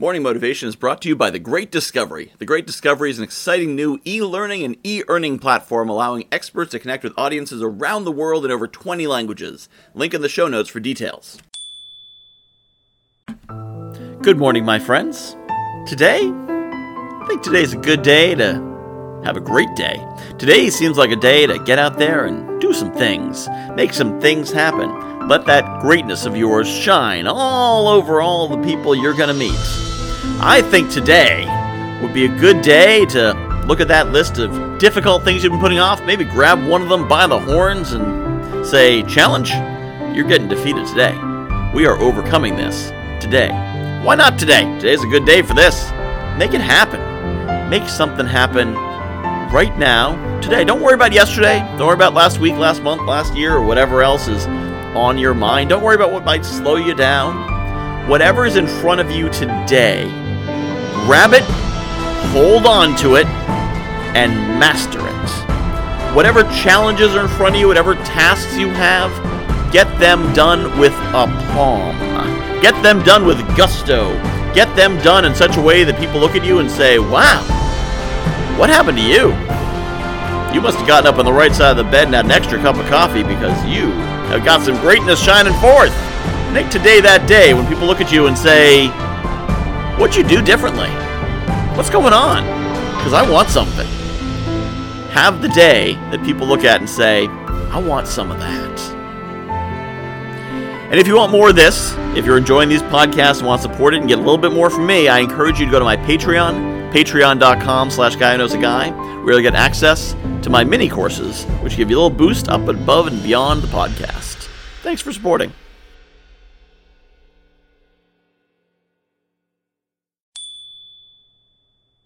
Morning Motivation is brought to you by The Great Discovery. The Great Discovery is an exciting new e learning and e earning platform allowing experts to connect with audiences around the world in over 20 languages. Link in the show notes for details. Good morning, my friends. Today, I think today's a good day to have a great day. Today seems like a day to get out there and do some things, make some things happen. Let that greatness of yours shine all over all the people you're going to meet. I think today would be a good day to look at that list of difficult things you've been putting off, maybe grab one of them by the horns and say, Challenge, you're getting defeated today. We are overcoming this today. Why not today? Today's a good day for this. Make it happen. Make something happen right now, today. Don't worry about yesterday. Don't worry about last week, last month, last year, or whatever else is on your mind. Don't worry about what might slow you down. Whatever is in front of you today, grab it, hold on to it, and master it. Whatever challenges are in front of you, whatever tasks you have, get them done with aplomb. Get them done with gusto. Get them done in such a way that people look at you and say, wow, what happened to you? You must have gotten up on the right side of the bed and had an extra cup of coffee because you have got some greatness shining forth. Make today that day when people look at you and say, What'd you do differently? What's going on? Because I want something. Have the day that people look at and say, I want some of that. And if you want more of this, if you're enjoying these podcasts and want to support it and get a little bit more from me, I encourage you to go to my Patreon, patreon.com slash guy knows a guy, where you'll get access to my mini courses, which give you a little boost up above and beyond the podcast. Thanks for supporting.